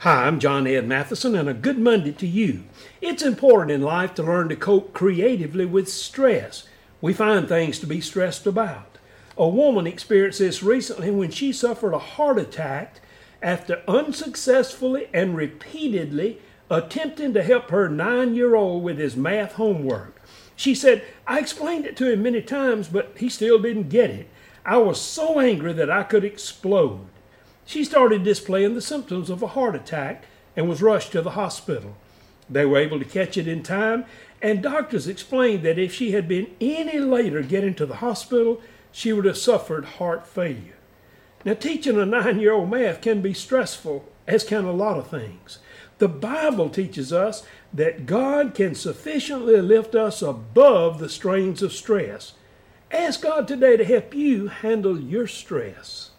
Hi, I'm John Ed Mathison, and a good Monday to you. It's important in life to learn to cope creatively with stress. We find things to be stressed about. A woman experienced this recently when she suffered a heart attack after unsuccessfully and repeatedly attempting to help her nine year old with his math homework. She said, I explained it to him many times, but he still didn't get it. I was so angry that I could explode. She started displaying the symptoms of a heart attack and was rushed to the hospital. They were able to catch it in time, and doctors explained that if she had been any later getting to the hospital, she would have suffered heart failure. Now, teaching a nine year old math can be stressful, as can a lot of things. The Bible teaches us that God can sufficiently lift us above the strains of stress. Ask God today to help you handle your stress.